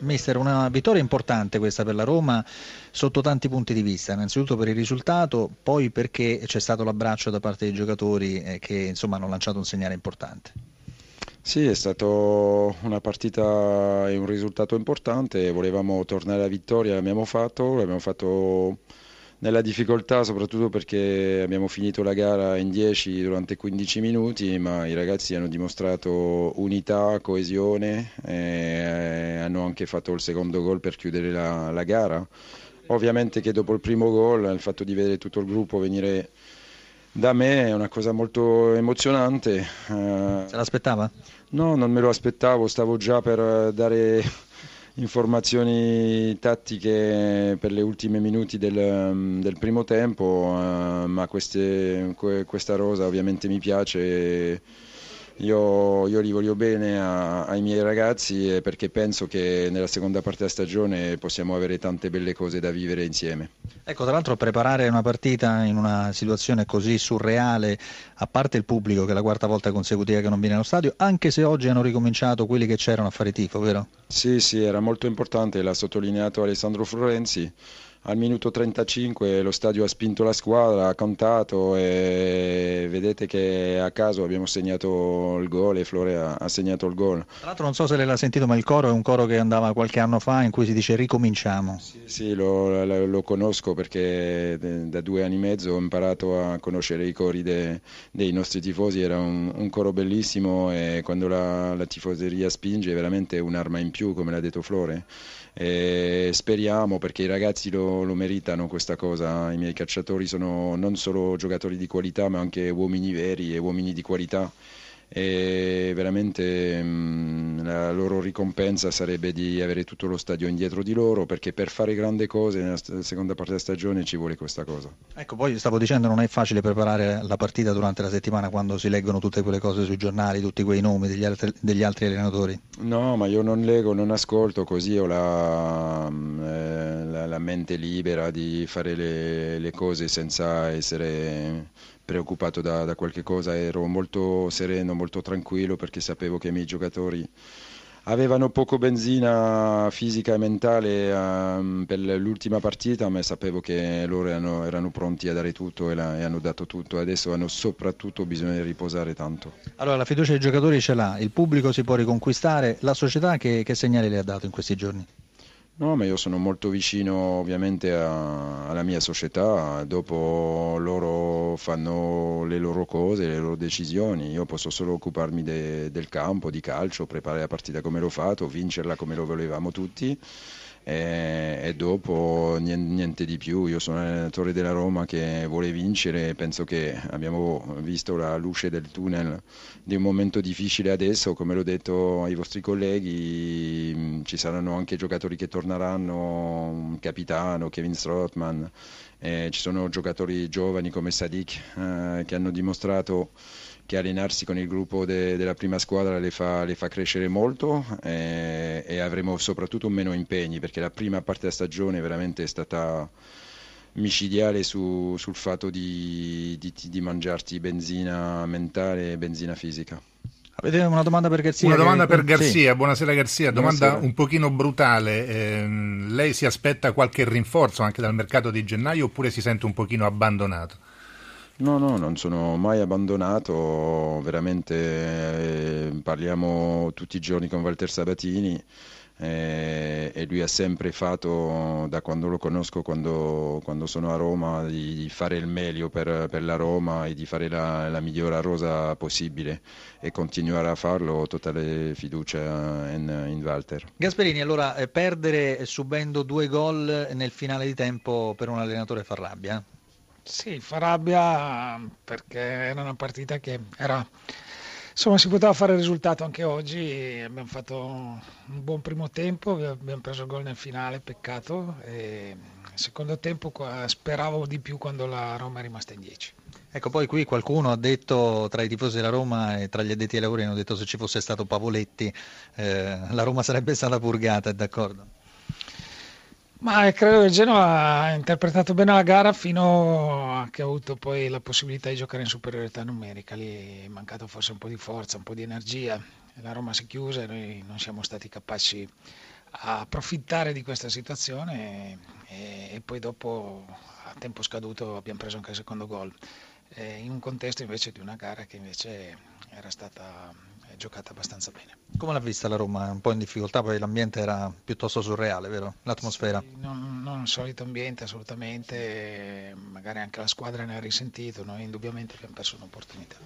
Mister, una vittoria importante questa per la Roma sotto tanti punti di vista, innanzitutto per il risultato, poi perché c'è stato l'abbraccio da parte dei giocatori eh, che insomma, hanno lanciato un segnale importante. Sì, è stata una partita e un risultato importante, volevamo tornare alla vittoria, l'abbiamo fatto, l'abbiamo fatto nella difficoltà soprattutto perché abbiamo finito la gara in 10 durante 15 minuti, ma i ragazzi hanno dimostrato unità, coesione e hanno anche fatto il secondo gol per chiudere la, la gara. Ovviamente che dopo il primo gol il fatto di vedere tutto il gruppo venire da me è una cosa molto emozionante. Se l'aspettava? No, non me lo aspettavo, stavo già per dare informazioni tattiche per le ultime minuti del, del primo tempo, eh, ma queste, questa rosa ovviamente mi piace. Io, io li voglio bene a, ai miei ragazzi perché penso che nella seconda parte della stagione possiamo avere tante belle cose da vivere insieme. Ecco, tra l'altro preparare una partita in una situazione così surreale, a parte il pubblico che è la quarta volta consecutiva che non viene allo stadio, anche se oggi hanno ricominciato quelli che c'erano a fare tifo, vero? Sì, sì, era molto importante, l'ha sottolineato Alessandro Florenzi al minuto 35 lo stadio ha spinto la squadra, ha contato e vedete che a caso abbiamo segnato il gol e Flore ha, segnato il gol. Tra l'altro non so se lei l'ha sentito ma il coro è un coro che andava qualche anno fa in cui si dice ricominciamo. Sì, sì lo, lo, lo, conosco perché da due anni e mezzo ho imparato a conoscere i cori de, dei nostri tifosi, era un, un, coro bellissimo e quando la, la tifoseria spinge è veramente un'arma in più come l'ha detto Flore. E speriamo perché i ragazzi lo, lo, meritano questa cosa, i miei calciatori sono non solo giocatori di qualità ma anche uomini veri e uomini di qualità e veramente mh, la loro ricompensa sarebbe di avere tutto lo stadio indietro di loro perché per fare grandi cose nella seconda parte della stagione ci vuole questa cosa. Ecco, poi stavo dicendo non è facile preparare la partita durante la settimana quando si leggono tutte quelle cose sui giornali, tutti quei nomi degli altri, degli altri allenatori. No, ma io non leggo, non ascolto, così ho la, eh, la, la mente libera di fare le, le cose senza essere preoccupato da, da qualche cosa, ero molto sereno, molto tranquillo perché sapevo che i miei giocatori avevano poco benzina fisica e mentale um, per l'ultima partita, ma sapevo che loro erano, erano pronti a dare tutto e, la, e, hanno dato tutto. Adesso hanno soprattutto bisogno di riposare tanto. Allora, la fiducia dei giocatori ce l'ha, il pubblico si può riconquistare, la società che, che segnali le ha dato in questi giorni? No, ma io sono molto vicino ovviamente a, alla mia società, dopo loro fanno le loro cose, le loro decisioni, io posso solo occuparmi de, del campo, di calcio, preparare la partita come l'ho fatto, vincerla come lo volevamo tutti e, e dopo niente, niente, di più. Io sono allenatore della Roma che vuole vincere, penso che abbiamo visto la luce del tunnel di un momento difficile adesso, come l'ho detto ai vostri colleghi, ci saranno anche giocatori che torneranno, un capitano, Kevin Strottman, ci sono giocatori giovani come Sadik eh, che hanno dimostrato che allenarsi con il gruppo de, della prima squadra le fa, le fa crescere molto e, e, avremo soprattutto meno impegni perché la prima parte della stagione veramente è stata micidiale su, sul fatto di, di, di, mangiarti benzina mentale e benzina fisica. Avete una domanda per Garzia? Una domanda per Garzia, sì. buonasera Garzia, domanda buonasera. un pochino brutale. Eh, lei si aspetta qualche rinforzo anche dal mercato di gennaio oppure si sente un pochino abbandonato? No, no, non sono mai abbandonato, veramente eh, parliamo tutti i giorni con Walter Sabatini eh, e lui ha sempre fatto, da quando lo conosco, quando, quando sono a Roma, di, di, fare il meglio per, per, la Roma e di fare la, la migliore rosa possibile e continuare a farlo, totale fiducia in, in Walter. Gasperini, allora eh, perdere subendo due gol nel finale di tempo per un allenatore fa rabbia? Sì, fa rabbia perché era una partita che era... Insomma, si poteva fare il risultato anche oggi, abbiamo fatto un buon primo tempo, abbiamo preso il gol nel finale, peccato, e secondo tempo speravo di più quando la Roma è rimasta in 10. Ecco, poi qui qualcuno ha detto, tra i tifosi della Roma e tra gli addetti ai lavori, hanno detto se ci fosse stato Pavoletti eh, la Roma sarebbe stata purgata, è d'accordo? Ma credo che il Genoa ha interpretato bene la gara fino a che ha avuto poi la possibilità di giocare in superiorità numerica. Lì è mancato forse un po' di forza, un po' di energia. La Roma si è chiusa e noi non siamo stati capaci a approfittare di questa situazione e, e, poi dopo a tempo scaduto abbiamo preso anche il secondo gol. Eh, in un contesto invece di una gara che invece era stata giocata abbastanza bene. Come l'ha vista la Roma? Un po' in difficoltà, poi l'ambiente era piuttosto surreale, vero? L'atmosfera? Sì, non, non il solito ambiente assolutamente, magari anche la squadra ne ha risentito, noi indubbiamente abbiamo perso un'opportunità.